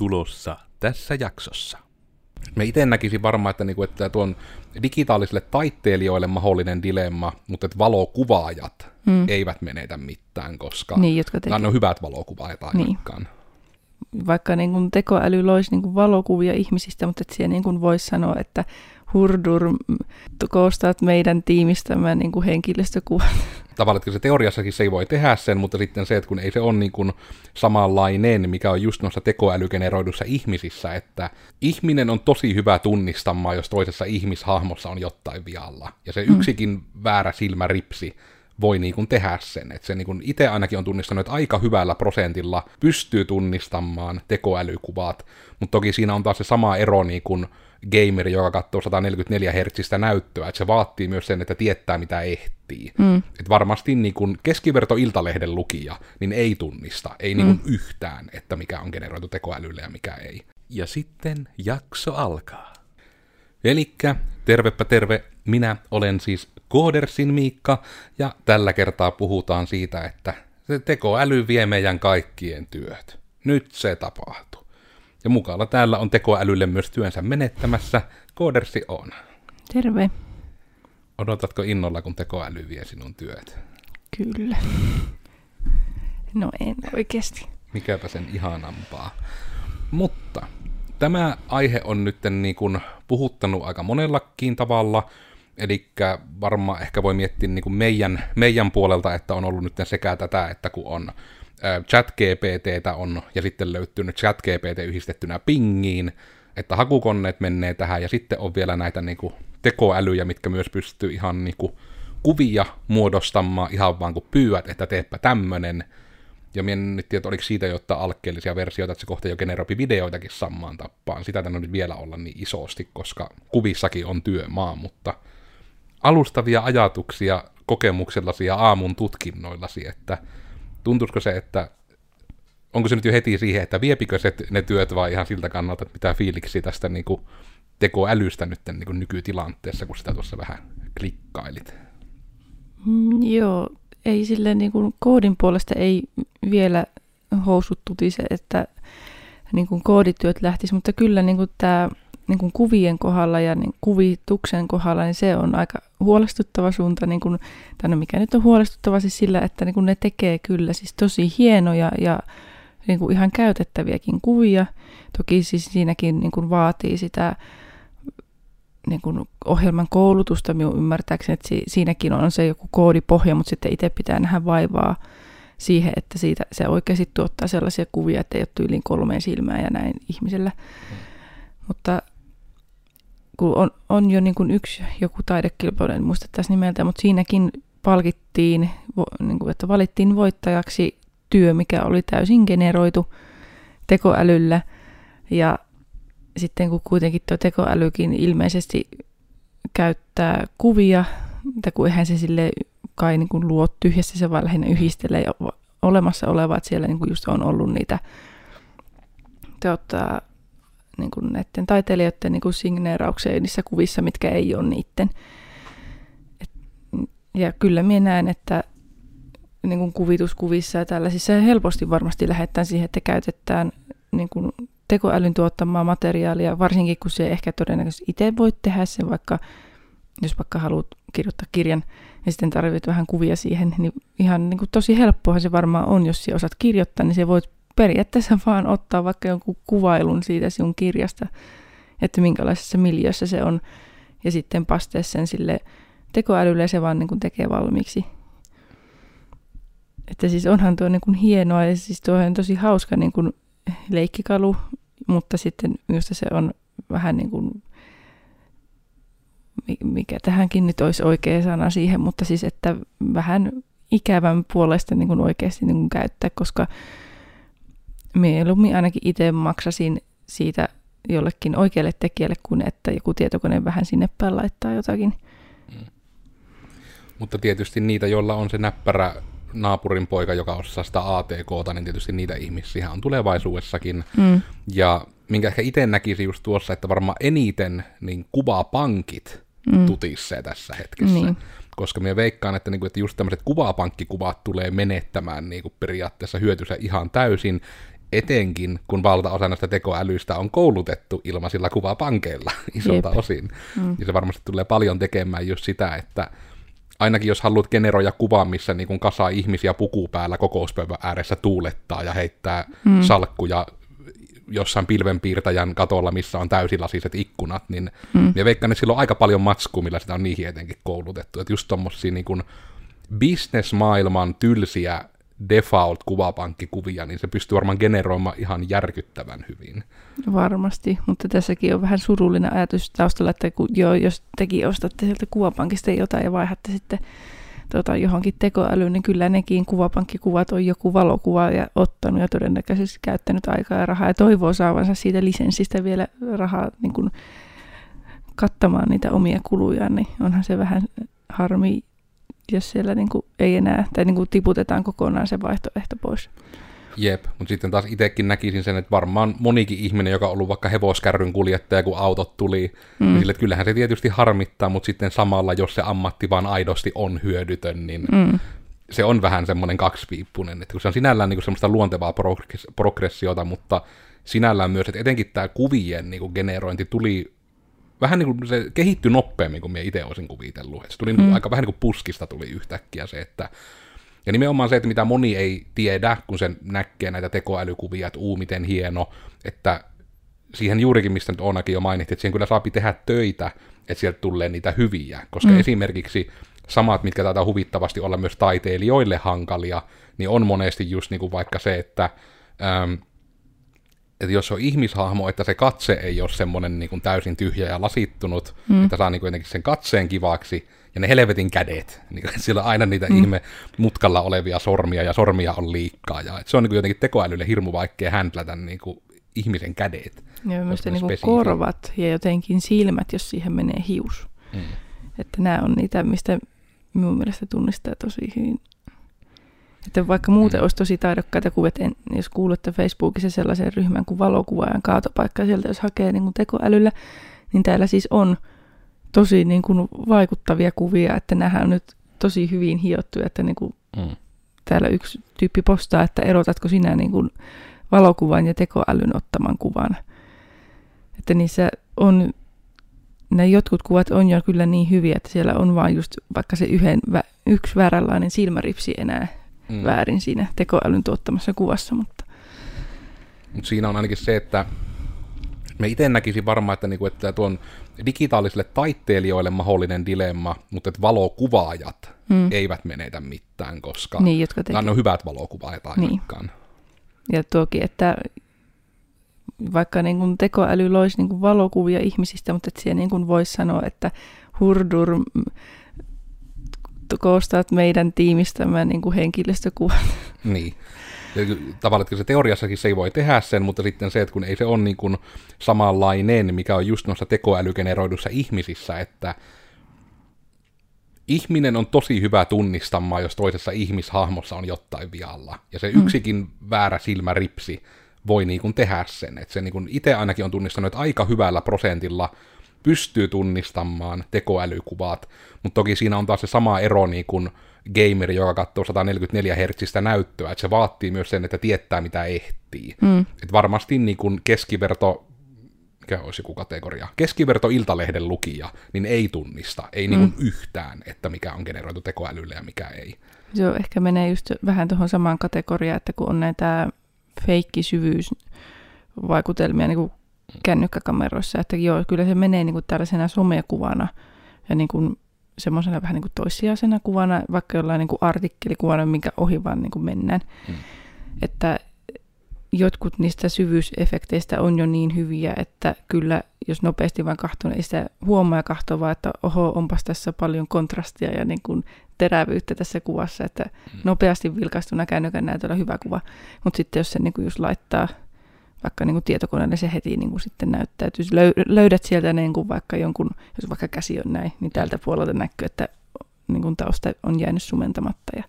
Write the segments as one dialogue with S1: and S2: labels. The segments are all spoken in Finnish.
S1: tulossa tässä jaksossa. Me itse näkisin varmaan, että, niinku, että tuon digitaalisille taiteilijoille mahdollinen dilemma, mutta että valokuvaajat mm. eivät menetä mitään, koska
S2: Niin, jotka
S1: ne on hyvät valokuvaajat ainakaan.
S2: Vaikka niin kuin tekoäly loisi niin kuin valokuvia ihmisistä, mutta että siellä niin kuin voisi sanoa, että hurdur, m, koostaat meidän tiimistämään niin kuin henkilöstökuvat.
S1: Tavallaan, se teoriassakin se ei voi tehdä sen, mutta sitten se, että kun ei se ole niin kuin samanlainen, mikä on just noissa tekoälygeneroidussa ihmisissä, että ihminen on tosi hyvä tunnistamaan, jos toisessa ihmishahmossa on jotain vialla. Ja se yksikin väärä silmäripsi voi niin kuin tehdä sen. Että se niin kuin itse ainakin on tunnistanut, että aika hyvällä prosentilla pystyy tunnistamaan tekoälykuvat, mutta toki siinä on taas se sama ero niin kuin gameri, joka katsoo 144 Hz näyttöä, että se vaatii myös sen, että tietää mitä ehtii. Mm. Et varmasti niin kun keskiverto Iltalehden lukija, niin ei tunnista, ei niin kun yhtään, että mikä on generoitu tekoälylle ja mikä ei. Ja sitten jakso alkaa. Elikkä, tervepä terve, minä olen siis Koodersin Miikka, ja tällä kertaa puhutaan siitä, että se tekoäly vie meidän kaikkien työt. Nyt se tapahtuu. Ja mukana täällä on tekoälylle myös työnsä menettämässä, Koodersi on.
S2: Terve.
S1: Odotatko innolla, kun tekoäly vie sinun työt?
S2: Kyllä. No en oikeasti.
S1: Mikäpä sen ihanampaa. Mutta tämä aihe on nyt niin kuin puhuttanut aika monellakin tavalla, eli varmaan ehkä voi miettiä niin kuin meidän, meidän puolelta, että on ollut nyt sekä tätä, että kun on chat-GPTtä on, ja sitten löytynyt chat-GPT yhdistettynä pingiin, että hakukoneet menee tähän, ja sitten on vielä näitä niin kuin tekoälyjä, mitkä myös pystyy ihan niin kuin kuvia muodostamaan ihan vaan kun pyydät, että teepä tämmönen. Ja minä en nyt tiedä, oliko siitä jotain alkeellisia versioita, että se kohta jo generoipi videoitakin samaan tappaan. Sitä tänne nyt vielä olla niin isosti, koska kuvissakin on työmaa, mutta alustavia ajatuksia kokemuksellasi ja aamun tutkinnoillasi, että tuntuisiko se, että onko se nyt jo heti siihen, että viepikö se ne työt vai ihan siltä kannalta, että mitä fiiliksi tästä niin kuin tekoälystä nyt niin kuin nykytilanteessa, kun sitä tuossa vähän klikkailit?
S2: Mm, joo, ei sille niin kuin koodin puolesta ei vielä housut tutise, että niin kuin koodityöt lähtisi, mutta kyllä niin kuin tämä niin kuin kuvien kohdalla ja niin kuvituksen kohdalla, niin se on aika huolestuttava suunta, niin kuin, tai no mikä nyt on huolestuttava siis sillä, että niin kuin ne tekee kyllä siis tosi hienoja ja niin kuin ihan käytettäviäkin kuvia. Toki siis siinäkin niin kuin vaatii sitä niin kuin ohjelman koulutusta minun ymmärtääkseni, että si- siinäkin on se joku koodipohja, mutta sitten itse pitää nähdä vaivaa siihen, että siitä se oikeasti tuottaa sellaisia kuvia, että ei ole tyyliin kolmeen silmään ja näin ihmisellä. Mm. Mutta kun on, on jo niin kuin yksi joku taidekilpailu, en muista tässä nimeltä, mutta siinäkin palkittiin, niin kuin, että valittiin voittajaksi työ, mikä oli täysin generoitu tekoälyllä. Ja sitten kun kuitenkin tuo tekoälykin ilmeisesti käyttää kuvia, että kun eihän se sille kai niin kuin luo tyhjästä, se vaan lähinnä yhdistelee olemassa olevaa, että siellä niin kuin just on ollut niitä tota, niin kuin näiden taiteilijoiden niin kuin signeerauksia niissä kuvissa, mitkä ei ole niiden. Et, ja kyllä minä näen, että niin kuin kuvituskuvissa ja tällaisissa helposti varmasti lähdetään siihen, että käytetään niin kuin tekoälyn tuottamaa materiaalia, varsinkin kun se ehkä todennäköisesti itse voit tehdä sen, vaikka jos vaikka haluat kirjoittaa kirjan ja sitten tarvitset vähän kuvia siihen, niin ihan niin kuin tosi helppoa se varmaan on, jos sinä osaat kirjoittaa, niin se voit periaatteessa vaan ottaa vaikka jonkun kuvailun siitä sinun kirjasta, että minkälaisessa miljössä se on, ja sitten pastee sen sille tekoälylle, ja se vaan niin kuin tekee valmiiksi. Että siis onhan tuo niin kuin hienoa, ja siis tuo on tosi hauska niin kuin leikkikalu, mutta sitten minusta se on vähän niin kuin, mikä tähänkin nyt olisi oikea sana siihen, mutta siis että vähän ikävän puolesta niin kuin oikeasti niin kuin käyttää, koska mieluummin ainakin itse maksasin siitä jollekin oikealle tekijälle, kuin että joku tietokone vähän sinne päin laittaa jotakin. Mm.
S1: Mutta tietysti niitä, joilla on se näppärä naapurin poika, joka osaa sitä ATKta, niin tietysti niitä ihmisiä on tulevaisuudessakin. Mm. Ja minkä ehkä itse näkisi just tuossa, että varmaan eniten niin kuvapankit mm. tutissee tässä hetkessä. Niin. Koska minä veikkaan, että, niinku, että just tämmöiset kuvapankkikuvat tulee menettämään niinku periaatteessa hyötynsä ihan täysin, etenkin kun valtaosa näistä tekoälyistä on koulutettu ilmaisilla kuvapankeilla isolta Jep. osin. Mm. Ja se varmasti tulee paljon tekemään just sitä, että ainakin jos haluat generoida kuvan, missä niin kun kasa ihmisiä puku päällä kokouspöydän ääressä tuulettaa ja heittää mm. salkkuja jossain pilvenpiirtäjän katolla, missä on täysilasiset ikkunat, niin mm. ja veikkaan, että sillä on aika paljon matskua, millä sitä on niihin etenkin koulutettu. Että just tommosia niin kuin business-maailman tylsiä default-kuvapankkikuvia, niin se pystyy varmaan generoimaan ihan järkyttävän hyvin.
S2: Varmasti, mutta tässäkin on vähän surullinen ajatus taustalla, että kun, jo, jos tekin ostatte sieltä kuvapankista jotain ja vaihdatte sitten tota, johonkin tekoälyyn, niin kyllä nekin kuvapankkikuvat on joku valokuva ja ottanut ja todennäköisesti käyttänyt aikaa ja rahaa ja toivoo saavansa siitä lisenssistä vielä rahaa niin kuin kattamaan niitä omia kulujaan, niin onhan se vähän harmi, jos siellä niin kuin ei enää, tai niin kuin tiputetaan kokonaan se vaihtoehto pois.
S1: Jep, mutta sitten taas itsekin näkisin sen, että varmaan monikin ihminen, joka on ollut vaikka hevoskärryn kuljettaja, kun autot tuli, mm. niin sille, että kyllähän se tietysti harmittaa, mutta sitten samalla, jos se ammatti vaan aidosti on hyödytön, niin mm. se on vähän semmoinen kaksipiippunen, että kun se on sinällään niin kuin semmoista luontevaa progressiota, mutta sinällään myös, että etenkin tämä kuvien niin kuin generointi tuli vähän niin kuin se kehittyi nopeammin kuin minä itse olisin kuvitellut. Et se tuli mm. niin aika vähän niin kuin puskista tuli yhtäkkiä se, että ja nimenomaan se, että mitä moni ei tiedä, kun se näkee näitä tekoälykuvia, että uu, miten hieno, että siihen juurikin, mistä nyt Oonakin jo mainittiin, että siihen kyllä saapi tehdä töitä, että sieltä tulee niitä hyviä, koska mm. esimerkiksi samat, mitkä taitaa huvittavasti olla myös taiteilijoille hankalia, niin on monesti just niin kuin vaikka se, että ähm, että jos on ihmishahmo, että se katse ei ole semmoinen niin kuin täysin tyhjä ja lasittunut, mm. että saa niin kuin sen katseen kivaksi, ja ne helvetin kädet, niin kuin, siellä on aina niitä mm. ihme mutkalla olevia sormia, ja sormia on liikkaa, ja se on niin kuin jotenkin tekoälylle hirmu vaikea händlätä niin kuin ihmisen kädet.
S2: Ja myös niin kuin korvat ja jotenkin silmät, jos siihen menee hius. Mm. Että nämä on niitä, mistä minun mielestä tunnistaa tosi hyvin että vaikka muuten mm. olisi tosi taidokkaita kuvia, en, jos kuulette Facebookissa sellaisen ryhmän kuin valokuvaajan kaatopaikka sieltä, jos hakee niin kuin tekoälyllä, niin täällä siis on tosi niin kuin vaikuttavia kuvia, että nähdään on nyt tosi hyvin hiottuja, että niin kuin mm. täällä yksi tyyppi postaa, että erotatko sinä niin kuin valokuvan ja tekoälyn ottaman kuvan. Että niissä on, nämä jotkut kuvat on jo kyllä niin hyviä, että siellä on vain just vaikka se yhden, yksi vääränlainen silmäripsi enää mm. väärin siinä tekoälyn tuottamassa kuvassa. Mutta.
S1: Mut siinä on ainakin se, että me itse näkisin varmaan, että, niinku, että tuon digitaalisille taiteilijoille mahdollinen dilemma, mutta että valokuvaajat mm. eivät menetä mitään, koska
S2: niin, jotka
S1: ne on hyvät valokuvaajat ainakaan. Niin.
S2: Ja tuokin, että vaikka niin kuin tekoäly loisi niin kuin valokuvia ihmisistä, mutta että siellä niin kuin voisi sanoa, että hurdur koostaat meidän tiimistämään niin kuin henkilöstökuvat.
S1: Niin. Ja tavallaan, että se teoriassakin se ei voi tehdä sen, mutta sitten se, että kun ei se ole niin kuin samanlainen, mikä on just noissa tekoälygeneroidussa ihmisissä, että ihminen on tosi hyvä tunnistamaan, jos toisessa ihmishahmossa on jotain vialla. Ja se mm. yksikin väärä silmäripsi voi niin kuin tehdä sen. Että se niin kuin itse ainakin on tunnistanut, että aika hyvällä prosentilla pystyy tunnistamaan tekoälykuvat, mutta toki siinä on taas se sama ero niin kuin gameri, joka katsoo 144 Hz näyttöä, että se vaatii myös sen, että tietää mitä ehtii. Mm. Et varmasti niin kuin keskiverto, mikä olisi joku kategoria, keskiverto Iltalehden lukija, niin ei tunnista, ei mm. niin kuin yhtään, että mikä on generoitu tekoälylle ja mikä ei.
S2: Joo, ehkä menee just vähän tuohon samaan kategoriaan, että kun on näitä feikkisyvyysvaikutelmia niin kuin kännykkäkameroissa, että joo, kyllä se menee niin kuin tällaisena somekuvana ja niin kuin semmoisena vähän niin kuin toissijaisena kuvana, vaikka jollain niin kuin artikkelikuvana, minkä ohi vaan niin kuin mennään. Mm. Että jotkut niistä syvyysefekteistä on jo niin hyviä, että kyllä jos nopeasti vaan katsoo, niin sitä huomaa ja katsoo vaan, että oho, onpas tässä paljon kontrastia ja niin kuin terävyyttä tässä kuvassa, että mm. nopeasti vilkaistuna kännykän näytöllä hyvä kuva. Mutta sitten jos se niin kuin just laittaa vaikka niin kuin tietokoneelle se heti niin kuin sitten näyttäytyy. Löydät sieltä niin kuin vaikka jonkun, jos vaikka käsi on näin, niin tältä puolelta näkyy, että niin kuin tausta on jäänyt sumentamatta. Ja...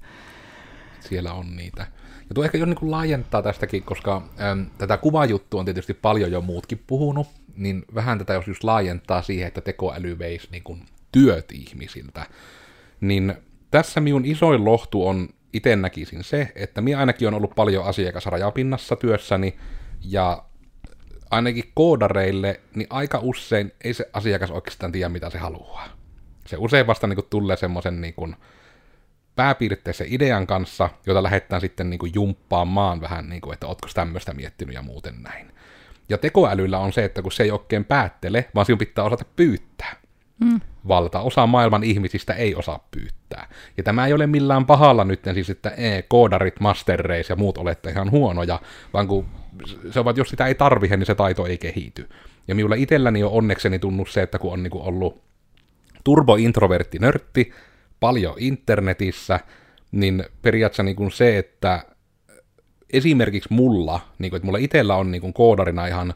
S1: Siellä on niitä. Ja tuo ehkä jo niin kuin laajentaa tästäkin, koska äm, tätä kuvajuttua on tietysti paljon jo muutkin puhunut, niin vähän tätä jos just laajentaa siihen, että tekoäly veisi niin kuin työt ihmisiltä, niin tässä minun isoin lohtu on itse näkisin se, että minä ainakin on ollut paljon asiakasrajapinnassa työssäni, ja ainakin koodareille, niin aika usein ei se asiakas oikeastaan tiedä, mitä se haluaa. Se usein vasta niin kuin, tulee semmoisen niin kuin, pääpiirteisen idean kanssa, jota lähdetään sitten niin kuin, jumppaamaan vähän, niin kuin, että ootko tämmöistä miettinyt ja muuten näin. Ja tekoälyllä on se, että kun se ei oikein päättele, vaan sinun pitää osata pyytää. Mm. Valtaosa maailman ihmisistä ei osaa pyytää. Ja tämä ei ole millään pahalla nyt, siis että ee, koodarit, master race ja muut olette ihan huonoja, vaan kun se on, jos sitä ei tarvihe, niin se taito ei kehity. Ja minulla itselläni on onnekseni tunnut se, että kun on niin kuin ollut turbo-introvertti nörtti, paljon internetissä, niin periaatteessa niin kuin se, että esimerkiksi mulla, niin kuin, että mulla itsellä on niin kuin koodarina ihan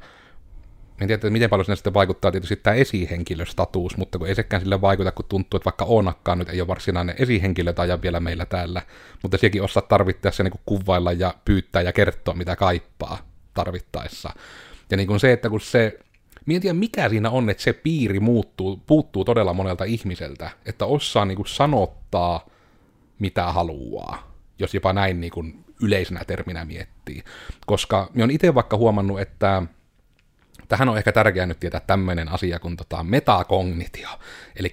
S1: en tiedä, miten paljon sinne sitten vaikuttaa tietysti tämä esihenkilöstatus, mutta kun ei sekään sille vaikuta, kun tuntuu, että vaikka Oonakkaan nyt ei ole varsinainen esihenkilö tai vielä meillä täällä, mutta sekin osaa tarvittaessa niin kuvailla ja pyytää ja kertoa, mitä kaipaa tarvittaessa. Ja niin kuin se, että kun se, tiedä mikä siinä on, että se piiri muuttuu, puuttuu todella monelta ihmiseltä, että osaa niin kuin sanottaa, mitä haluaa, jos jopa näin niin kuin yleisenä terminä miettii. Koska minä olen itse vaikka huomannut, että Tähän on ehkä tärkeää nyt tietää tämmöinen asia kuin tota metakognitio. Eli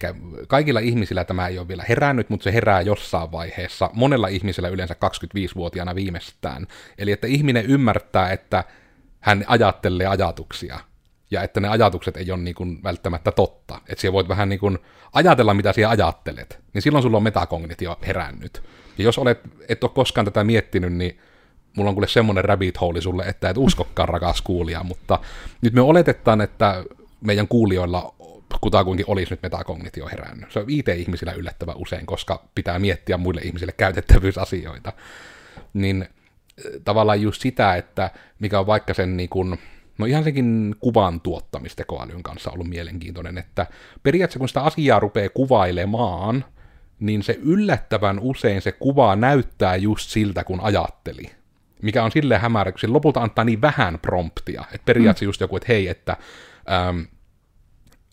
S1: kaikilla ihmisillä tämä ei ole vielä herännyt, mutta se herää jossain vaiheessa. Monella ihmisellä yleensä 25-vuotiaana viimeistään. Eli että ihminen ymmärtää, että hän ajattelee ajatuksia, ja että ne ajatukset ei ole niin kuin välttämättä totta. Että siellä voit vähän niin kuin ajatella, mitä siellä ajattelet, niin silloin sulla on metakognitio herännyt. Ja jos olet, et ole koskaan tätä miettinyt, niin mulla on kuule semmoinen rabbit hole sulle, että et uskokkaan rakas kuulija, mutta nyt me oletetaan, että meidän kuulijoilla kutakuinkin olisi nyt metakognitio herännyt. Se on IT-ihmisillä yllättävän usein, koska pitää miettiä muille ihmisille käytettävyysasioita. Niin eh, tavallaan just sitä, että mikä on vaikka sen niin kuin, no ihan senkin kuvan tuottamistekoälyn kanssa ollut mielenkiintoinen, että periaatteessa kun sitä asiaa rupeaa kuvailemaan, niin se yllättävän usein se kuva näyttää just siltä, kun ajatteli mikä on silleen hämärä, kun lopulta antaa niin vähän promptia, että periaatteessa mm. just joku, että hei, että äm,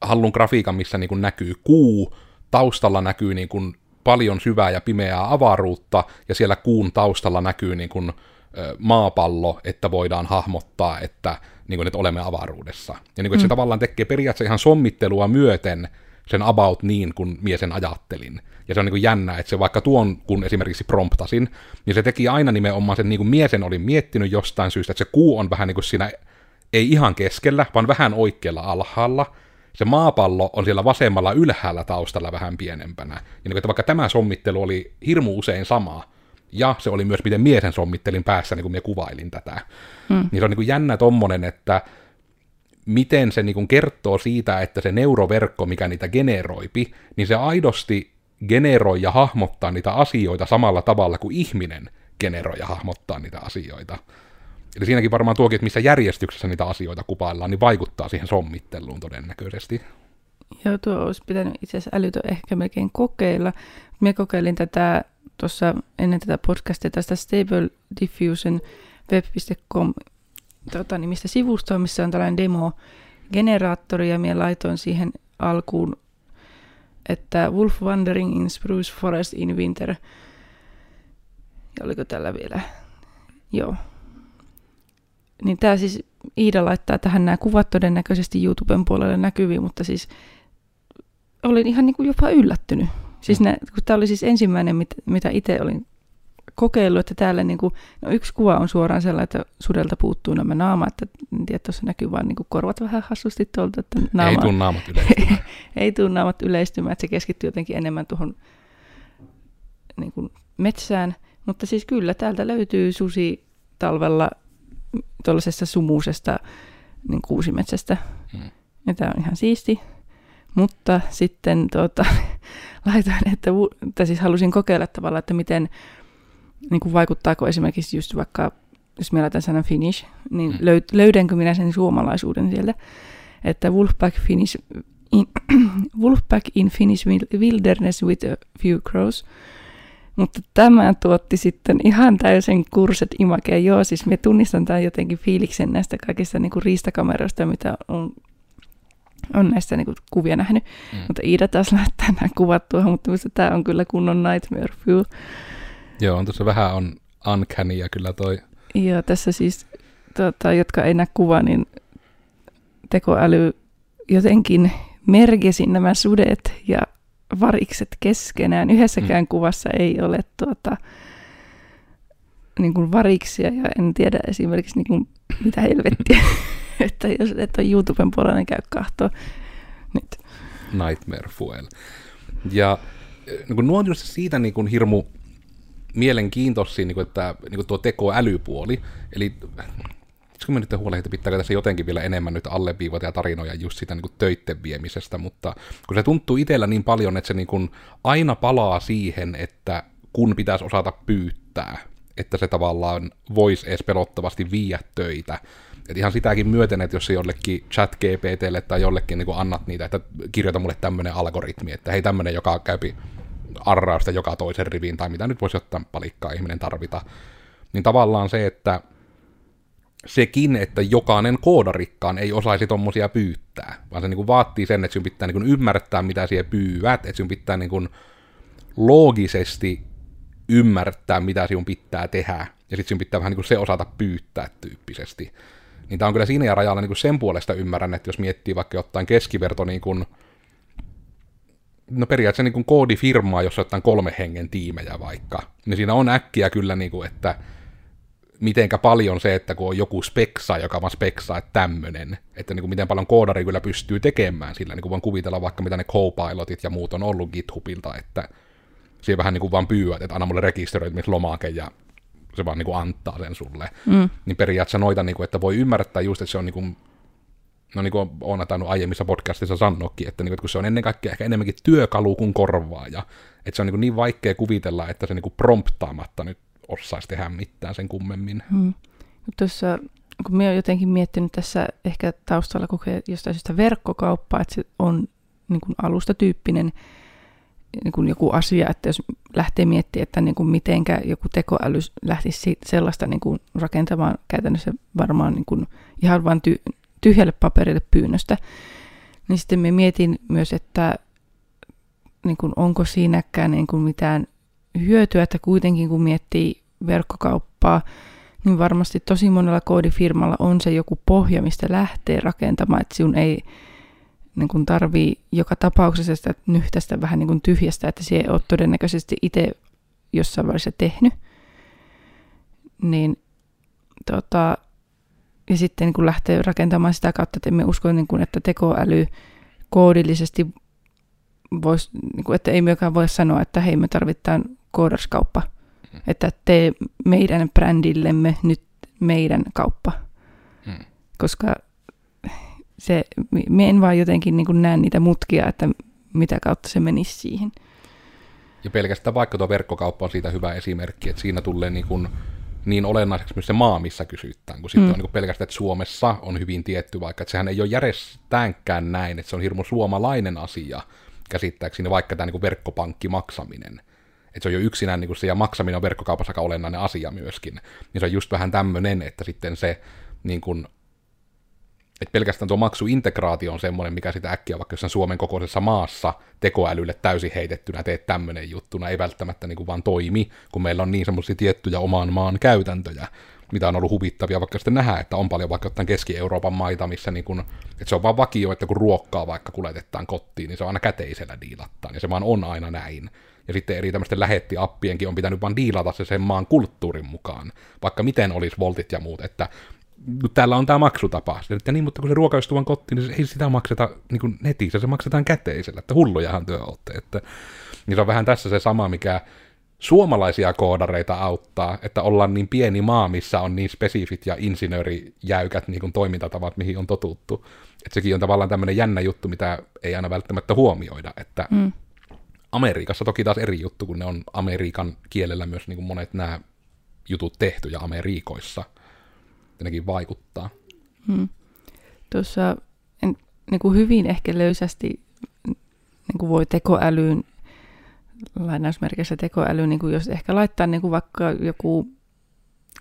S1: hallun grafiikan, missä niin kuin näkyy kuu, taustalla näkyy niin kuin paljon syvää ja pimeää avaruutta, ja siellä kuun taustalla näkyy niin kuin, ö, maapallo, että voidaan hahmottaa, että, niin kuin, että olemme avaruudessa. Ja niin kuin, että mm. se tavallaan tekee periaatteessa ihan sommittelua myöten sen about niin, kuin mie sen ajattelin. Ja se on niin kuin jännä, että se vaikka tuon, kun esimerkiksi promptasin, niin se teki aina nimenomaan sen, niin kuin miesen oli miettinyt jostain syystä, että se kuu on vähän niin kuin siinä, ei ihan keskellä, vaan vähän oikealla alhaalla. Se maapallo on siellä vasemmalla ylhäällä taustalla vähän pienempänä. Ja niin kuin, että vaikka tämä sommittelu oli hirmu usein sama, ja se oli myös, miten miesen sommittelin päässä, niin kuin minä kuvailin tätä. Mm. Niin se on niin kuin jännä tommonen, että miten se niin kertoo siitä, että se neuroverkko, mikä niitä generoipi, niin se aidosti generoi ja hahmottaa niitä asioita samalla tavalla kuin ihminen generoi ja hahmottaa niitä asioita. Eli siinäkin varmaan tuokin, että missä järjestyksessä niitä asioita kuvaillaan, niin vaikuttaa siihen sommitteluun todennäköisesti.
S2: Joo, tuo olisi pitänyt itse asiassa älytö ehkä melkein kokeilla. Minä kokeilin tätä tuossa ennen tätä podcastia tästä Stable Diffusion web.com tota, nimistä sivustoa, missä on tällainen demo-generaattori, ja minä laitoin siihen alkuun että Wolf Wandering in Spruce Forest in Winter. Ja oliko tällä vielä? Joo. Niin tämä siis Iida laittaa tähän nämä kuvat todennäköisesti YouTuben puolelle näkyviin, mutta siis olin ihan niin kuin jopa yllättynyt. Siis ne, kun tämä oli siis ensimmäinen, mit, mitä itse olin kokeillut, että täällä niin kuin, no yksi kuva on suoraan sellainen, että sudelta puuttuu nämä naama, että en tiedä, tuossa näkyy vaan niin kuin korvat vähän hassusti tuolta. Että
S1: naama, ei tule naamat yleistymään.
S2: ei tule naamat yleistymään, että se keskittyy jotenkin enemmän tuohon niin kuin metsään. Mutta siis kyllä, täältä löytyy susi talvella tuollaisesta sumuusesta niin kuusimetsästä. Hmm. Ja tämä on ihan siisti. Mutta sitten tuota, laitoin, että, että siis halusin kokeilla tavallaan, että miten niin kuin vaikuttaako esimerkiksi just vaikka, jos meillä tämän sanan Finnish, niin mm. löydänkö minä sen suomalaisuuden sieltä, että Wolfpack Finnish in, Wolfpack in Finnish Wilderness with a few crows. Mutta tämä tuotti sitten ihan täysin kurset imake. Joo, siis me tunnistan tämän jotenkin fiiliksen näistä kaikista niin kuin riistakameroista, mitä on, on näistä niin kuin kuvia nähnyt. Mm. Mutta Iida taas laittaa nämä kuvat tuohon, mutta tämä on kyllä kunnon nightmare view.
S1: Joo, on tuossa vähän on uncanny kyllä toi.
S2: Joo, tässä siis, tota, jotka ei näe kuva, niin tekoäly jotenkin merkesi nämä sudet ja varikset keskenään. Yhdessäkään mm. kuvassa ei ole tuota, niin kuin variksia ja en tiedä esimerkiksi niin kuin, mitä helvettiä. että jos et ole YouTuben puolella, niin käy kahtoa nyt.
S1: Nightmare Fuel. Ja niin kuin, nuo on just siitä niin kuin, hirmu mielenkiintoisia, niin kuin, että niin kuin tuo tekoälypuoli. Eli kun me nyt huolehtia, pitääkö tässä jotenkin vielä enemmän nyt alleviivata ja tarinoja just sitä niin töitten viemisestä, mutta kun se tuntuu itsellä niin paljon, että se niin kuin aina palaa siihen, että kun pitäisi osata pyytää, että se tavallaan voisi edes pelottavasti viiä töitä. Et ihan sitäkin myöten, että jos se jollekin chat GPTlle tai jollekin niin annat niitä, että kirjoita mulle tämmöinen algoritmi, että hei tämmöinen, joka käypi arrausta joka toisen riviin, tai mitä nyt voisi ottaa palikkaa ihminen tarvita, niin tavallaan se, että sekin, että jokainen koodarikkaan ei osaisi tommosia pyytää, vaan se niin kuin vaatii sen, että sinun pitää niin kuin ymmärtää, mitä siellä pyydät, että sinun pitää niin kuin loogisesti ymmärtää, mitä sinun pitää tehdä, ja sitten sinun pitää vähän niin kuin se osata pyytää tyyppisesti. Niin tämä on kyllä siinä ja rajalla niin kuin sen puolesta ymmärrän, että jos miettii vaikka jotain keskiverto niin kuin, no periaatteessa niin kuin koodifirmaa, jossa on kolme hengen tiimejä vaikka, niin siinä on äkkiä kyllä, niin kuin, että mitenkä paljon se, että kun on joku speksa, joka vaan speksaa, että tämmöinen, että niin kuin miten paljon koodari kyllä pystyy tekemään sillä, niin kuin voin kuvitella vaikka mitä ne co-pilotit ja muut on ollut GitHubilta, että siinä vähän niin kuin vaan pyydät, että anna mulle rekisteröitymislomake ja se vaan niin kuin antaa sen sulle. Mm. Niin periaatteessa noita, niin kuin, että voi ymmärtää just, että se on niin kuin no niin kuin olen tainnut aiemmissa podcastissa sanoakin, että, niin kuin, että kun se on ennen kaikkea ehkä enemmänkin työkalu kuin korvaaja, että se on niin, niin vaikea kuvitella, että se niin kuin promptaamatta nyt osaisi tehdä mitään sen kummemmin.
S2: Hmm. Tuossa, kun minä olen jotenkin miettinyt tässä ehkä taustalla kokee jostain syystä verkkokauppaa, että se on niin kuin alustatyyppinen niin kuin joku asia, että jos lähtee miettimään, että niin kuin mitenkä joku tekoäly lähtisi sellaista niin kuin rakentamaan käytännössä varmaan niin kuin ihan vain ty- tyhjälle paperille pyynnöstä, niin sitten me mietin myös, että niin kuin onko siinäkään niin kuin mitään hyötyä, että kuitenkin kun miettii verkkokauppaa, niin varmasti tosi monella koodifirmalla on se joku pohja, mistä lähtee rakentamaan, että sinun ei niin kuin tarvii joka tapauksessa sitä nyhtästä vähän niin kuin tyhjästä, että se ei ole todennäköisesti itse jossain vaiheessa tehnyt. Niin, tota, ja sitten niin kun lähtee rakentamaan sitä kautta, että emme usko, niin kuin, että tekoäly koodillisesti voisi, niin kuin, että ei myöskään voi sanoa, että hei me tarvitaan koodarskauppa, mm. että tee meidän brändillemme nyt meidän kauppa. Mm. Koska se, me en vaan jotenkin niin kuin näe niitä mutkia, että mitä kautta se menisi siihen.
S1: Ja pelkästään vaikka tuo verkkokauppa on siitä hyvä esimerkki, että siinä tulee niin, kuin niin olennaiseksi myös se maa, missä kysytään, kun sitten mm. on niin kuin pelkästään, että Suomessa on hyvin tietty vaikka, että sehän ei ole järjestäänkään näin, että se on hirmu suomalainen asia, käsittääkseni vaikka tämä niin verkkopankki maksaminen. Että se on jo yksinään niin kuin se, ja maksaminen on verkkokaupassa aika olennainen asia myöskin. Niin se on just vähän tämmöinen, että sitten se niin kuin, että pelkästään tuo maksuintegraatio on semmoinen, mikä sitä äkkiä vaikka jossain Suomen kokoisessa maassa tekoälylle täysin heitettynä teet tämmöinen juttuna, ei välttämättä niin kuin vaan toimi, kun meillä on niin semmoisia tiettyjä oman maan käytäntöjä, mitä on ollut huvittavia vaikka sitten nähdä, että on paljon vaikka jotain Keski-Euroopan maita, missä niin kun, että se on vaan vakio, että kun ruokkaa vaikka kuljetetaan kotiin, niin se on aina käteisellä diilattaan, ja se vaan on aina näin. Ja sitten eri tämmöisten lähettiappienkin on pitänyt vaan diilata se sen maan kulttuurin mukaan, vaikka miten olisi voltit ja muut, että täällä on tämä maksutapa. Ja niin, mutta kun se ruoka vaan kotiin, niin ei sitä makseta niin kuin netissä, se maksetaan käteisellä, että hullujahan työ olette. Että, niin se on vähän tässä se sama, mikä suomalaisia koodareita auttaa, että ollaan niin pieni maa, missä on niin spesifit ja insinöörijäykät niin kuin toimintatavat, mihin on totuttu. Että sekin on tavallaan tämmöinen jännä juttu, mitä ei aina välttämättä huomioida, että mm. Amerikassa toki taas eri juttu, kun ne on Amerikan kielellä myös niin kuin monet nämä jutut tehty ja Amerikoissa – jotenkin vaikuttaa. Hmm.
S2: Tuossa en, niin kuin hyvin ehkä löysästi niin kuin voi tekoälyyn, lainausmerkissä tekoälyyn, niin kuin jos ehkä laittaa niin kuin vaikka joku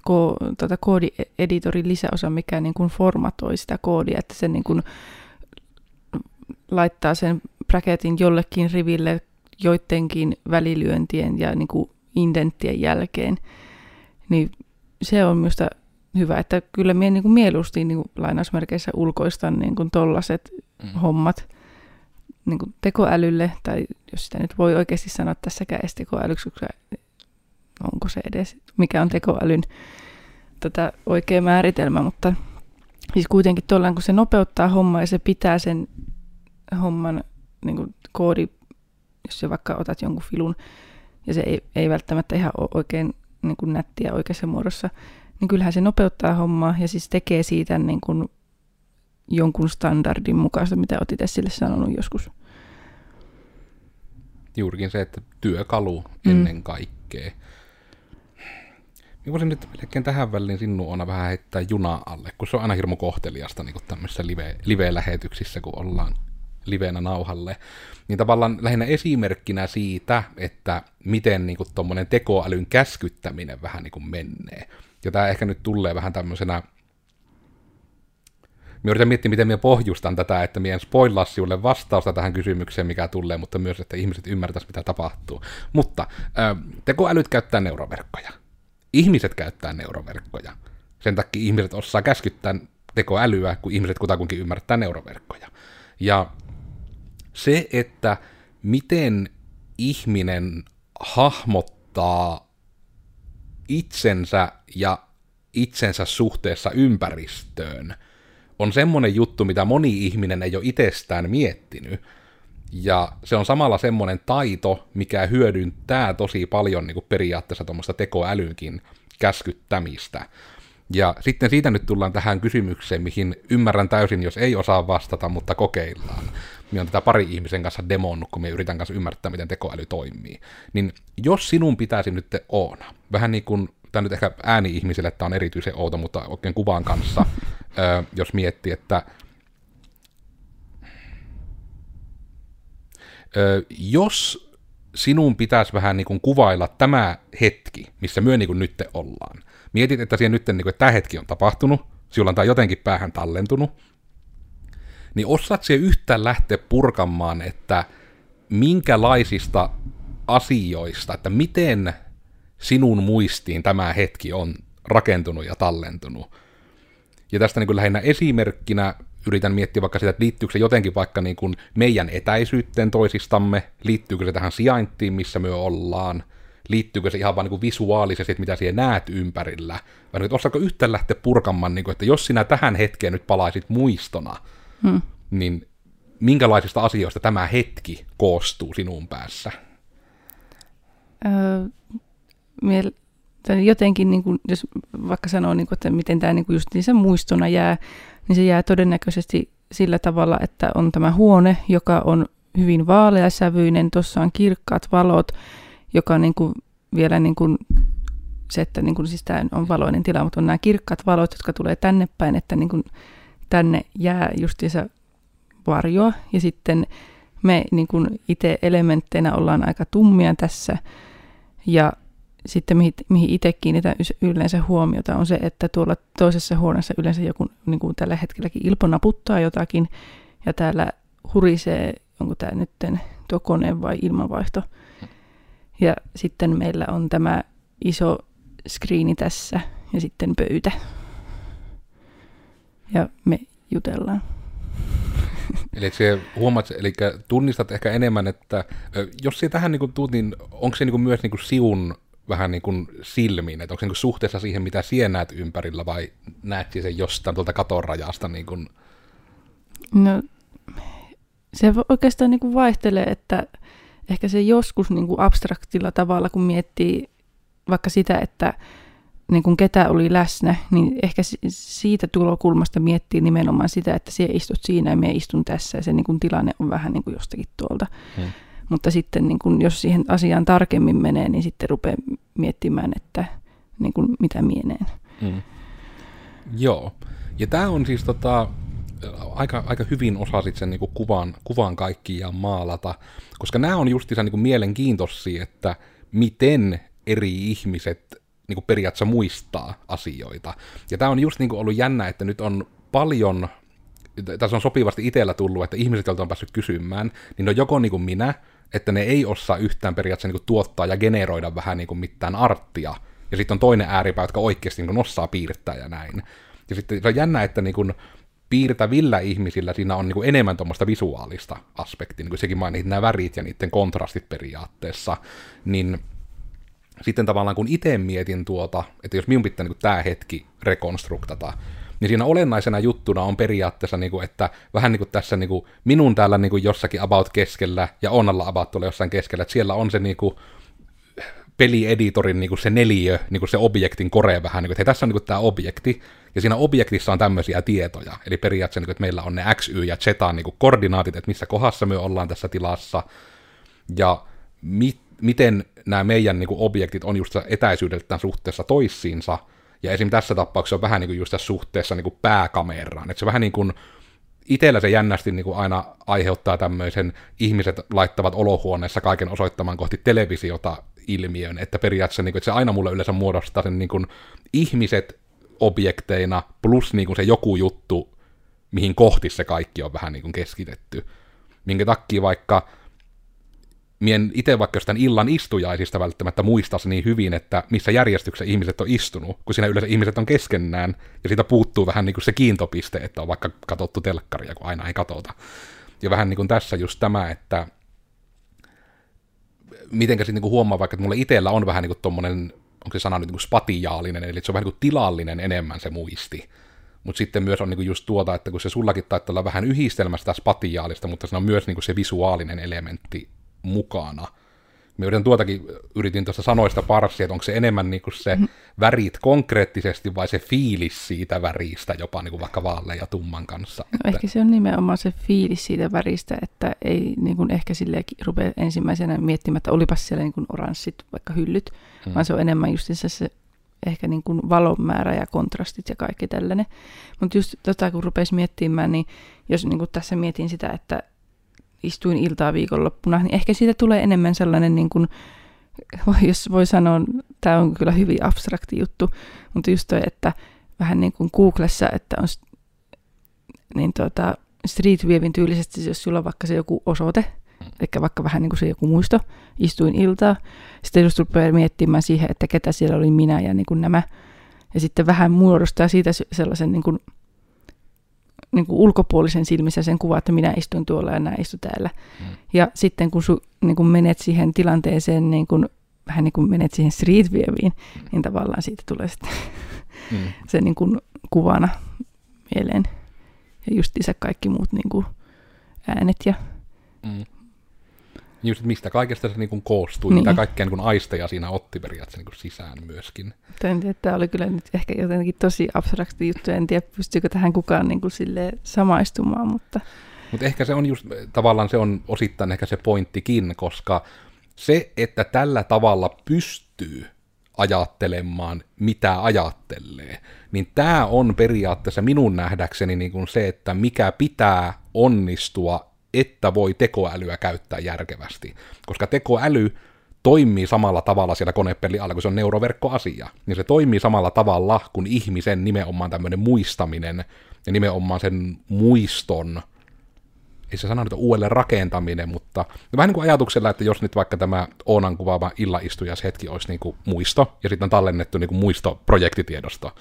S2: ko, tuota, koodieditorin lisäosa, mikä niin kuin formatoi sitä koodia, että se niin kuin laittaa sen bracketin jollekin riville joidenkin välilyöntien ja niin kuin indenttien jälkeen. Niin se on minusta hyvä, että kyllä minä niin kuin mieluusti niin kuin lainausmerkeissä ulkoistan niin kuin tollaset mm. hommat niin kuin tekoälylle, tai jos sitä nyt voi oikeasti sanoa tässäkään edes tekoälyksi, onko se edes, mikä on tekoälyn tätä oikea määritelmä, mutta siis kuitenkin tuolla, kun se nopeuttaa hommaa ja se pitää sen homman niin kuin koodi, jos sä vaikka otat jonkun filun ja se ei, ei välttämättä ihan ole oikein niin kuin nättiä oikeassa muodossa, niin kyllähän se nopeuttaa hommaa ja siis tekee siitä niin kuin jonkun standardin mukaista, mitä otit esille sanonut joskus.
S1: Juurikin se, että työkalu mm. ennen kaikkea. Minä voisin nyt melkein tähän väliin sinun ona vähän heittää juna alle, kun se on aina hirmu kohteliasta niin tämmöisissä live, live-lähetyksissä, kun ollaan livenä nauhalle. Niin tavallaan lähinnä esimerkkinä siitä, että miten niin tuommoinen tekoälyn käskyttäminen vähän niin kuin menee. Ja tämä ehkä nyt tulee vähän tämmöisenä Mä yritän miettiä, miten minä pohjustan tätä, että minä en spoilaa sinulle vastausta tähän kysymykseen, mikä tulee, mutta myös, että ihmiset ymmärtäisivät, mitä tapahtuu. Mutta tekoälyt käyttää neuroverkkoja. Ihmiset käyttää neuroverkkoja. Sen takia ihmiset osaa käskyttää tekoälyä, kun ihmiset kutakuinkin ymmärtää neuroverkkoja. Ja se, että miten ihminen hahmottaa itsensä ja itsensä suhteessa ympäristöön, on semmoinen juttu, mitä moni ihminen ei ole itsestään miettinyt. Ja se on samalla semmoinen taito, mikä hyödyntää tosi paljon niin kuin periaatteessa tuommoista tekoälynkin käskyttämistä. Ja sitten siitä nyt tullaan tähän kysymykseen, mihin ymmärrän täysin, jos ei osaa vastata, mutta kokeillaan. Minä on tätä pari ihmisen kanssa demonnut, kun me yritän kanssa ymmärtää, miten tekoäly toimii. Niin jos sinun pitäisi nyt Oona, vähän niin kuin, tämä nyt ehkä ääni-ihmisille tämä on erityisen outo, mutta oikein kuvan kanssa, jos miettii, että jos sinun pitäisi vähän niin kuin kuvailla tämä hetki, missä myö niin nyt ollaan. Mietit, että siellä nyt niin kuin, että tämä hetki on tapahtunut, sinulla on tämä jotenkin päähän tallentunut, niin osaat siihen yhtään lähteä purkamaan, että minkälaisista asioista, että miten sinun muistiin tämä hetki on rakentunut ja tallentunut. Ja tästä niin kuin lähinnä esimerkkinä yritän miettiä vaikka sitä, että liittyykö se jotenkin vaikka niin kuin meidän etäisyyteen toisistamme, liittyykö se tähän sijaintiin, missä me ollaan, liittyykö se ihan vaan niin kuin visuaalisesti, että mitä siellä näet ympärillä, vai niin, osaako yhtään lähteä purkamaan, niin kuin, että jos sinä tähän hetkeen nyt palaisit muistona, hmm. niin minkälaisista asioista tämä hetki koostuu sinun päässä?
S2: Öö, miel- jotenkin, niin kuin, jos vaikka sanoo, niin kuin, että miten tämä niin kuin just niin se muistona jää, niin se jää todennäköisesti sillä tavalla, että on tämä huone, joka on hyvin vaaleasävyinen, tuossa on kirkkaat valot, joka on niin kuin vielä niin kuin se, että niin kuin, siis tämä on valoinen tila, mutta on nämä kirkkaat valot, jotka tulee tänne päin, että niin kuin tänne jää justiinsa varjoa. Ja sitten me niin kuin itse elementteinä ollaan aika tummia tässä. Ja sitten mihin, mihin itse kiinnitän yleensä huomiota on se, että tuolla toisessa huoneessa yleensä joku niin kuin tällä hetkelläkin Ilpo naputtaa jotakin ja täällä hurisee, onko tämä nyt tuo kone vai ilmanvaihto. Ja sitten meillä on tämä iso skriini tässä ja sitten pöytä. Ja me jutellaan.
S1: Eli se huomaat, eli tunnistat ehkä enemmän, että jos se tähän niin tuut, niin onko se niin myös niin siun vähän niin kuin silmiin, että onko se niin kuin suhteessa siihen, mitä sinä näet ympärillä, vai näet sen jostain tuolta katorajasta? Niin kuin...
S2: No, se oikeastaan niin kuin vaihtelee, että ehkä se joskus niin kuin abstraktilla tavalla, kun miettii vaikka sitä, että niin kuin ketä oli läsnä, niin ehkä siitä tulokulmasta miettii nimenomaan sitä, että sinä istut siinä ja minä istun tässä ja se niin kuin tilanne on vähän niin kuin jostakin tuolta. Hmm. Mutta sitten niin kun, jos siihen asiaan tarkemmin menee, niin sitten rupeaa miettimään, että niin kun, mitä mieneen. Mm.
S1: Joo. Ja tämä on siis tota, aika, aika hyvin osasit sen niin kuvan, kuvan kaikkiaan maalata, koska nämä on justiinsa niin mielenkiintoisia, että miten eri ihmiset niin periaatteessa muistaa asioita. Ja tämä on just niin ollut jännä, että nyt on paljon tässä on sopivasti itsellä tullut, että ihmiset, joilta on päässyt kysymään, niin on joko niin kuin minä, että ne ei osaa yhtään periaatteessa niin kuin tuottaa ja generoida vähän niin kuin mitään arttia. Ja sitten on toinen ääripää, jotka oikeasti niin kuin osaa piirtää ja näin. Ja sitten se on jännä, että niin kuin piirtävillä ihmisillä siinä on niin kuin enemmän tuommoista visuaalista aspektia, niin kuin sekin mainit nämä värit ja niiden kontrastit periaatteessa, niin sitten tavallaan kun itse mietin tuota, että jos minun pitää niin tämä hetki rekonstruktata, niin siinä olennaisena juttuna on periaatteessa, niin kuin, että vähän niin kuin tässä niin kuin minun täällä niin kuin jossakin about keskellä ja Onnalla about tuolla jossain keskellä, että siellä on se niin kuin, pelieditorin niin kuin se neliö, niin kuin se objektin kore vähän, niin kuin, että hei, tässä on niin kuin tämä objekti, ja siinä objektissa on tämmöisiä tietoja, eli periaatteessa, niin kuin, että meillä on ne x, y ja z niin kuin koordinaatit, että missä kohdassa me ollaan tässä tilassa, ja mit, miten nämä meidän niin kuin, objektit on just etäisyydeltään suhteessa toissiinsa, ja esim. tässä tapauksessa on vähän niin kuin just tässä suhteessa niin kuin pääkameraan, että se vähän niin kuin, itsellä se jännästi niin kuin aina aiheuttaa tämmöisen ihmiset laittavat olohuoneessa kaiken osoittamaan kohti televisiota ilmiön, että periaatteessa niin kuin, että se aina mulle yleensä muodostaa sen niin kuin, ihmiset objekteina plus niin kuin se joku juttu, mihin kohti se kaikki on vähän niin kuin keskitetty. Minkä takia vaikka mien itse vaikka jostain illan istujaisista välttämättä muistaisi niin hyvin, että missä järjestyksessä ihmiset on istunut, kun siinä yleensä ihmiset on keskenään, ja siitä puuttuu vähän niin kuin se kiintopiste, että on vaikka katsottu telkkaria, kun aina ei katota. Ja vähän niin kuin tässä just tämä, että mitenkä sitten niin huomaa vaikka, että mulle itsellä on vähän niin kuin tommonen, onko se sana nyt niin kuin spatiaalinen, eli se on vähän niin kuin tilallinen enemmän se muisti. Mutta sitten myös on niinku just tuota, että kun se sullakin taitaa olla vähän yhdistelmästä spatiaalista, mutta se on myös niinku se visuaalinen elementti mukana. Me yritän tuotakin, yritin tuosta sanoista parsia, että onko se enemmän niin kuin se mm. värit konkreettisesti vai se fiilis siitä väristä, jopa niin kuin vaikka vaalean ja tumman kanssa.
S2: No, että... Ehkä se on nimenomaan se fiilis siitä väristä, että ei niin kuin ehkä silleen rupea ensimmäisenä miettimään, että olipas siellä niin kuin oranssit vaikka hyllyt, mm. vaan se on enemmän just se ehkä niin kuin valon määrä ja kontrastit ja kaikki tällainen. Mutta just tota, kun rupesi miettimään, niin jos niin kuin tässä mietin sitä, että istuin iltaa viikonloppuna, niin ehkä siitä tulee enemmän sellainen, niin kuin, jos voi sanoa, tämä on kyllä hyvin abstrakti juttu, mutta just toi, että vähän niin kuin Googlessa, että on niin tuota, Street Viewin tyylisesti, jos sulla on vaikka se joku osoite, eli vaikka vähän niin kuin se joku muisto, istuin iltaa, sitten just rupeaa miettimään siihen, että ketä siellä oli minä ja niin kuin nämä, ja sitten vähän muodostaa siitä sellaisen niin kuin niin kuin ulkopuolisen silmissä sen kuva, että minä istun tuolla ja nämä istu täällä. Mm. Ja sitten kun su, niin kuin menet siihen tilanteeseen, niin kuin, vähän niin kuin menet siihen street vieviin, mm. niin tavallaan siitä tulee sitten mm. se niin kuin kuvana mieleen. Ja justiinsa kaikki muut niin kuin äänet ja mm.
S1: Just, mistä kaikesta se niin kuin koostui, niin. mitä kaikkea niin kuin aisteja siinä otti periaatteessa niin kuin sisään myöskin.
S2: En tiedä, tämä oli kyllä nyt ehkä jotenkin tosi abstrakti juttu, en tiedä pystyykö tähän kukaan niin kuin samaistumaan, mutta...
S1: Mutta ehkä se on just, tavallaan se on osittain ehkä se pointtikin, koska se, että tällä tavalla pystyy ajattelemaan, mitä ajattelee, niin tämä on periaatteessa minun nähdäkseni niin kuin se, että mikä pitää onnistua että voi tekoälyä käyttää järkevästi. Koska tekoäly toimii samalla tavalla siellä konepelin alla, kun se on neuroverkkoasia. Niin se toimii samalla tavalla kuin ihmisen nimenomaan tämmöinen muistaminen ja nimenomaan sen muiston, ei se sana nyt uudelleen rakentaminen, mutta vähän niin kuin ajatuksella, että jos nyt vaikka tämä Oonan kuvaava illaistujaishetki olisi niin kuin muisto, ja sitten on tallennettu niin kuin muisto projektitiedosto,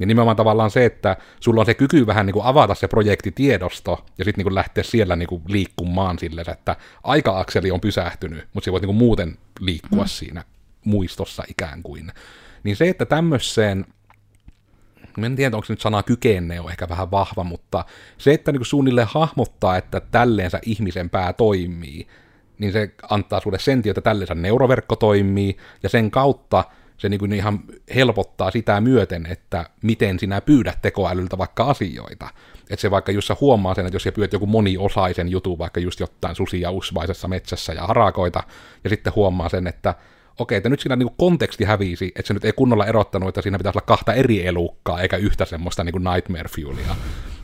S1: niin nimenomaan tavallaan se, että sulla on se kyky vähän niin kuin avata se projektitiedosto ja sitten niin lähteä siellä niin kuin liikkumaan silleen, että aika-akseli on pysähtynyt, mutta se voit niin kuin muuten liikkua mm. siinä muistossa ikään kuin. Niin se, että tämmöiseen en tiedä, onko se nyt sana kykenne on ehkä vähän vahva, mutta se, että niin suunnilleen hahmottaa, että tälleensä ihmisen pää toimii, niin se antaa sulle sentin, että tälleensä neuroverkko toimii, ja sen kautta se niin kuin ihan helpottaa sitä myöten, että miten sinä pyydät tekoälyltä vaikka asioita. Että se vaikka just sä huomaa sen, että jos sä pyydät joku moniosaisen jutun, vaikka just jotain susia usvaisessa metsässä ja harakoita, ja sitten huomaa sen, että okei, että nyt siinä niin konteksti hävisi, että se nyt ei kunnolla erottanut, että siinä pitäisi olla kahta eri elukkaa, eikä yhtä semmoista niin kuin nightmare fuelia.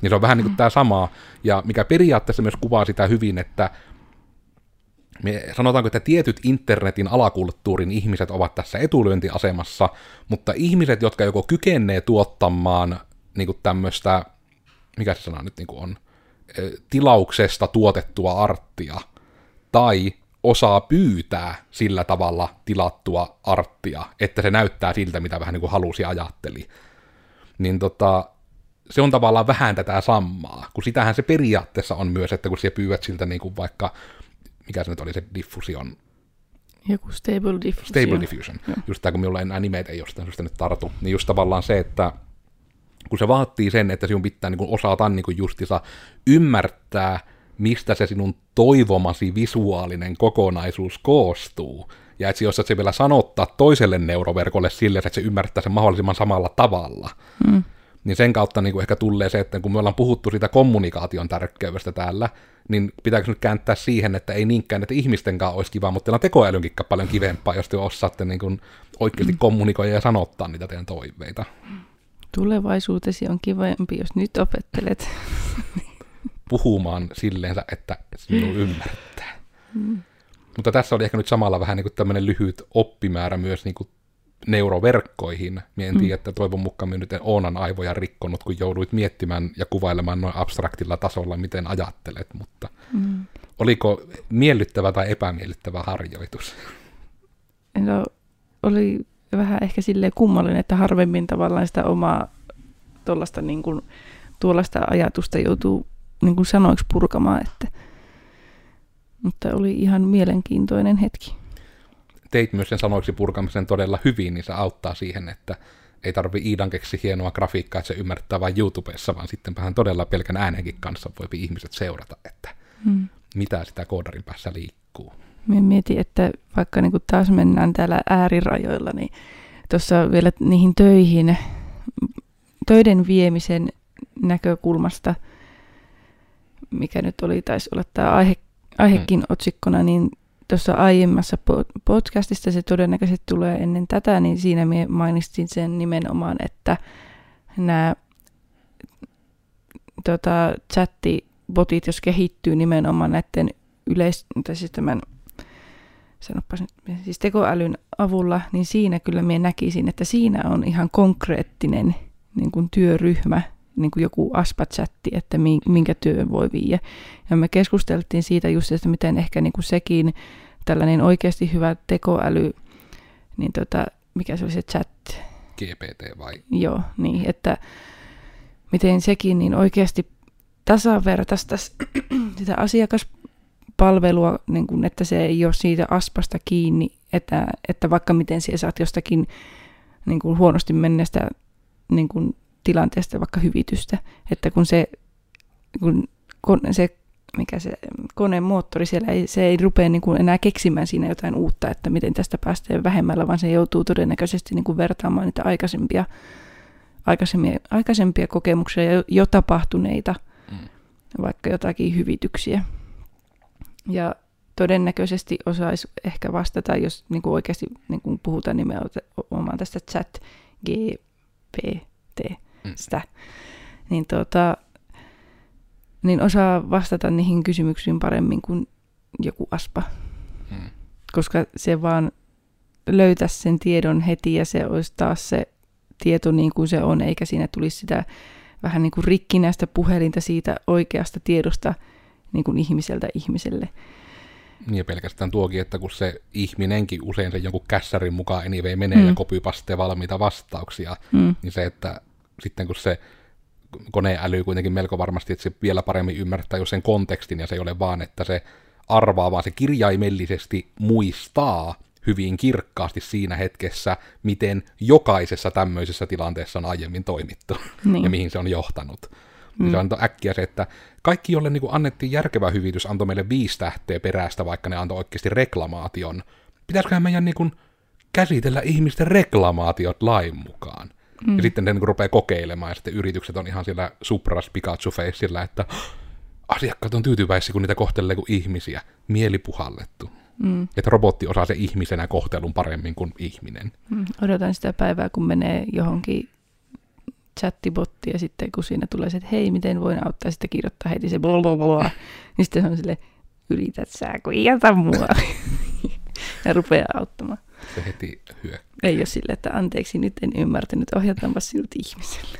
S1: Niin se on vähän niin kuin mm. tämä sama, ja mikä periaatteessa myös kuvaa sitä hyvin, että me sanotaanko, että tietyt internetin alakulttuurin ihmiset ovat tässä etulyöntiasemassa, mutta ihmiset, jotka joko kykenee tuottamaan niin kuin tämmöistä, mikä se sana nyt niin kuin on, tilauksesta tuotettua arttia, tai osaa pyytää sillä tavalla tilattua arttia, että se näyttää siltä, mitä vähän niin kuin halusi ja ajatteli. Niin tota, se on tavallaan vähän tätä samaa, kun sitähän se periaatteessa on myös, että kun sä pyydät siltä niin kuin vaikka, mikä se nyt oli se diffusion,
S2: Joku stable diffusion.
S1: Stable diffusion. Joo. Just tämä, kun minulla enää nimet ei jostain syystä nyt tartu. Niin just tavallaan se, että kun se vaatii sen, että sinun pitää niin osata niin justissa ymmärtää, mistä se sinun toivomasi visuaalinen kokonaisuus koostuu. Ja että jos se vielä sanottaa toiselle neuroverkolle sille, että se ymmärtää sen mahdollisimman samalla tavalla. Mm. Niin sen kautta niin kuin ehkä tulee se, että kun me ollaan puhuttu siitä kommunikaation tärkeydestä täällä, niin pitääkö nyt kääntää siihen, että ei niinkään, että ihmisten kanssa olisi kiva, mutta teillä on tekoälynkin paljon kivempaa, jos te osaatte niin kuin oikeasti mm. kommunikoida ja sanottaa niitä teidän toiveita.
S2: Tulevaisuutesi on kivempi, jos nyt opettelet.
S1: Puhumaan silleensä, että sinun ymmärtää. Mm. Mutta tässä oli ehkä nyt samalla vähän niin kuin tämmöinen lyhyt oppimäärä myös niin kuin neuroverkkoihin. Mie en mm. tiedä, että toivon mukaan minä nyt en Oonan aivoja rikkonut, kun jouduit miettimään ja kuvailemaan noin abstraktilla tasolla, miten ajattelet, mutta mm. oliko miellyttävä tai epämiellyttävä harjoitus?
S2: No, oli vähän ehkä silleen kummallinen, että harvemmin tavallaan sitä omaa tuollaista niin kuin, tuollaista ajatusta joutuu niin kuin sanoiksi purkamaan, että, mutta oli ihan mielenkiintoinen hetki
S1: teit myös sen sanoiksi purkamisen todella hyvin, niin se auttaa siihen, että ei tarvi Iidan keksi hienoa grafiikkaa, että se ymmärtää vain YouTubessa, vaan sitten vähän todella pelkän äänenkin kanssa voi ihmiset seurata, että hmm. mitä sitä koodarin päässä liikkuu.
S2: Minä mietin, että vaikka niin taas mennään täällä äärirajoilla, niin tuossa vielä niihin töihin, töiden viemisen näkökulmasta, mikä nyt oli, taisi olla tämä aihe, aihekin hmm. otsikkona, niin tuossa aiemmassa podcastista, se todennäköisesti tulee ennen tätä, niin siinä minä mainitsin sen nimenomaan, että nämä tota, chattibotit, jos kehittyy nimenomaan näiden yleis... tai siis tämän nyt, siis tekoälyn avulla, niin siinä kyllä minä näkisin, että siinä on ihan konkreettinen niin kuin työryhmä, niin kuin joku ASPA-chatti, että minkä työn voi viiä. Ja me keskusteltiin siitä just, että miten ehkä niin kuin sekin tällainen oikeasti hyvä tekoäly, niin tota, mikä se oli se chat?
S1: GPT vai?
S2: Joo, niin, että miten sekin niin oikeasti tasavertaistaisi sitä asiakaspalvelua, niin kuin, että se ei ole siitä aspasta kiinni, että, että vaikka miten siellä saat jostakin niin kuin huonosti menneestä niin kuin tilanteesta vaikka hyvitystä, että kun se, kun se mikä se koneen moottori, siellä ei, se ei rupea niin kuin enää keksimään siinä jotain uutta, että miten tästä päästään vähemmällä, vaan se joutuu todennäköisesti niin kuin vertaamaan niitä aikaisempia, aikaisempia, aikaisempia kokemuksia jo, jo tapahtuneita, mm. vaikka jotakin hyvityksiä. Ja todennäköisesti osaisi ehkä vastata, jos niin kuin oikeasti niin kuin puhutaan nimenomaan tästä chat GPT, mm. niin tuota, niin osaa vastata niihin kysymyksiin paremmin kuin joku aspa. Hmm. Koska se vaan löytää sen tiedon heti ja se olisi taas se tieto niin kuin se on, eikä siinä tulisi sitä vähän niin kuin rikkinäistä puhelinta siitä oikeasta tiedosta niin kuin ihmiseltä ihmiselle.
S1: Niin ja pelkästään tuokin, että kun se ihminenkin usein sen jonkun kässärin mukaan anyway menee mm. ja kopypastee valmiita vastauksia, mm. niin se, että sitten kun se koneäly kuitenkin melko varmasti, että se vielä paremmin ymmärtää jo sen kontekstin, ja se ei ole vaan, että se arvaa, vaan se kirjaimellisesti muistaa hyvin kirkkaasti siinä hetkessä, miten jokaisessa tämmöisessä tilanteessa on aiemmin toimittu, niin. ja mihin se on johtanut. Mm. Se on äkkiä se, että kaikki, joille niin annettiin järkevä hyvitys, antoi meille viisi tähteä perästä, vaikka ne antoi oikeasti reklamaation. Pitäisiköhän meidän niin kuin, käsitellä ihmisten reklamaatiot lain mukaan? Mm. Ja sitten ne niin rupeaa kokeilemaan, ja sitten yritykset on ihan siellä supras pikachu faceilla että asiakkaat on tyytyväisiä, kun niitä kohtelee kuin ihmisiä. Mieli puhallettu. Mm. Että robotti osaa se ihmisenä kohtelun paremmin kuin ihminen.
S2: Mm. Odotan sitä päivää, kun menee johonkin chattibotti ja sitten kun siinä tulee se, että hei, miten voin auttaa, sitten kirjoittaa heti se blablabla, niin sitten se on sille, yrität sä kuijata mua. ja rupeaa auttamaan.
S1: Se heti hyö.
S2: Ei ole sille, että anteeksi, nyt en ymmärtänyt, ohjataanpa sinut ihmiselle.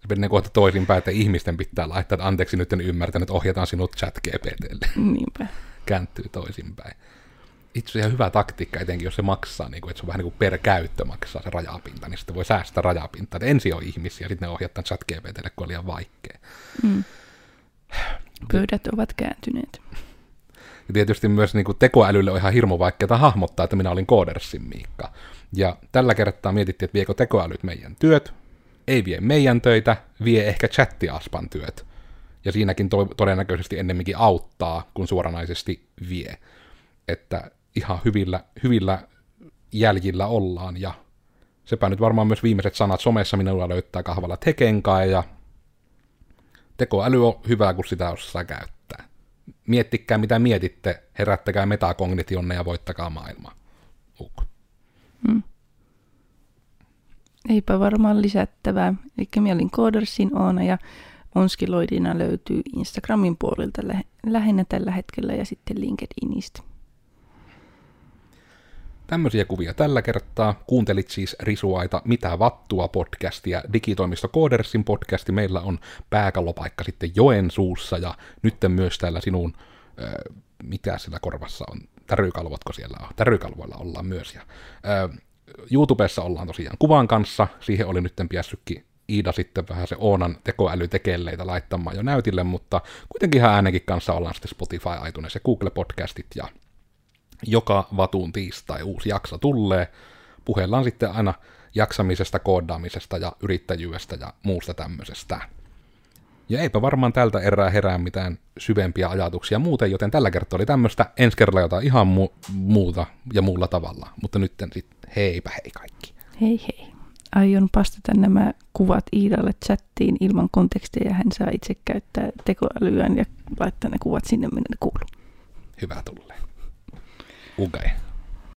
S1: Se menee kohta toisinpäin, että ihmisten pitää laittaa, että anteeksi, nyt en ymmärtänyt, ohjataan sinut chat GPTlle.
S2: Niinpä.
S1: kääntyy toisinpäin. Itse ihan hyvä taktiikka, etenkin jos se maksaa, niin kuin, että se on vähän niin kuin per käyttö maksaa se rajapinta, niin sitten voi säästää rajapintaa. Että ensin on ihmisiä, sitten ne ohjattaa chat GPTlle, kun on liian vaikea. Mm.
S2: Pöydät ovat kääntyneet.
S1: Ja tietysti myös niin kuin tekoälylle on ihan hirmu vaikeaa hahmottaa, että minä olin koodersin Miikka. Ja tällä kertaa mietittiin, että viekö tekoälyt meidän työt, ei vie meidän töitä, vie ehkä chattiaspan työt. Ja siinäkin to- todennäköisesti ennemminkin auttaa, kun suoranaisesti vie. Että ihan hyvillä, hyvillä jäljillä ollaan, ja sepä nyt varmaan myös viimeiset sanat somessa minulla löytää kahvalla tekenkaa, ja tekoäly on hyvä, kun sitä osaa käyttää. Miettikää mitä mietitte, herättäkää metakognitionne ja voittakaa maailma. Uk. Hmm.
S2: Eipä varmaan lisättävää. Eli minä olin Codersin Oona ja Onskiloidina löytyy Instagramin puolilta lähinnä tällä hetkellä ja sitten LinkedInistä.
S1: Tämmöisiä kuvia tällä kertaa. Kuuntelit siis Risuaita Mitä vattua podcastia, digitoimisto Koodersin podcasti. Meillä on pääkallopaikka sitten Joensuussa ja nyt myös täällä sinun, äh, mitä sillä korvassa on, tärykalvotko siellä on? Tärykalvoilla ollaan myös. Ja, äh, YouTubessa ollaan tosiaan kuvan kanssa, siihen oli nyt päässytkin Iida sitten vähän se Oonan tekoälytekelleitä laittamaan jo näytille, mutta kuitenkin ihan äänenkin kanssa ollaan sitten Spotify, iTunes ja Google Podcastit ja joka vatuun tiistai uusi jakso tulee. Puhellaan sitten aina jaksamisesta, koodaamisesta ja yrittäjyydestä ja muusta tämmöisestä. Ja eipä varmaan tältä erää herää mitään syvempiä ajatuksia muuten, joten tällä kertaa oli tämmöistä. Ensi kerralla jotain ihan mu- muuta ja muulla tavalla. Mutta nyt sitten heipä hei kaikki.
S2: Hei hei. Aion pastata nämä kuvat Iidalle chattiin ilman kontekstia ja hän saa itse käyttää tekoälyään ja laittaa ne kuvat sinne, minne ne kuuluu.
S1: Hyvä tulee. Okay.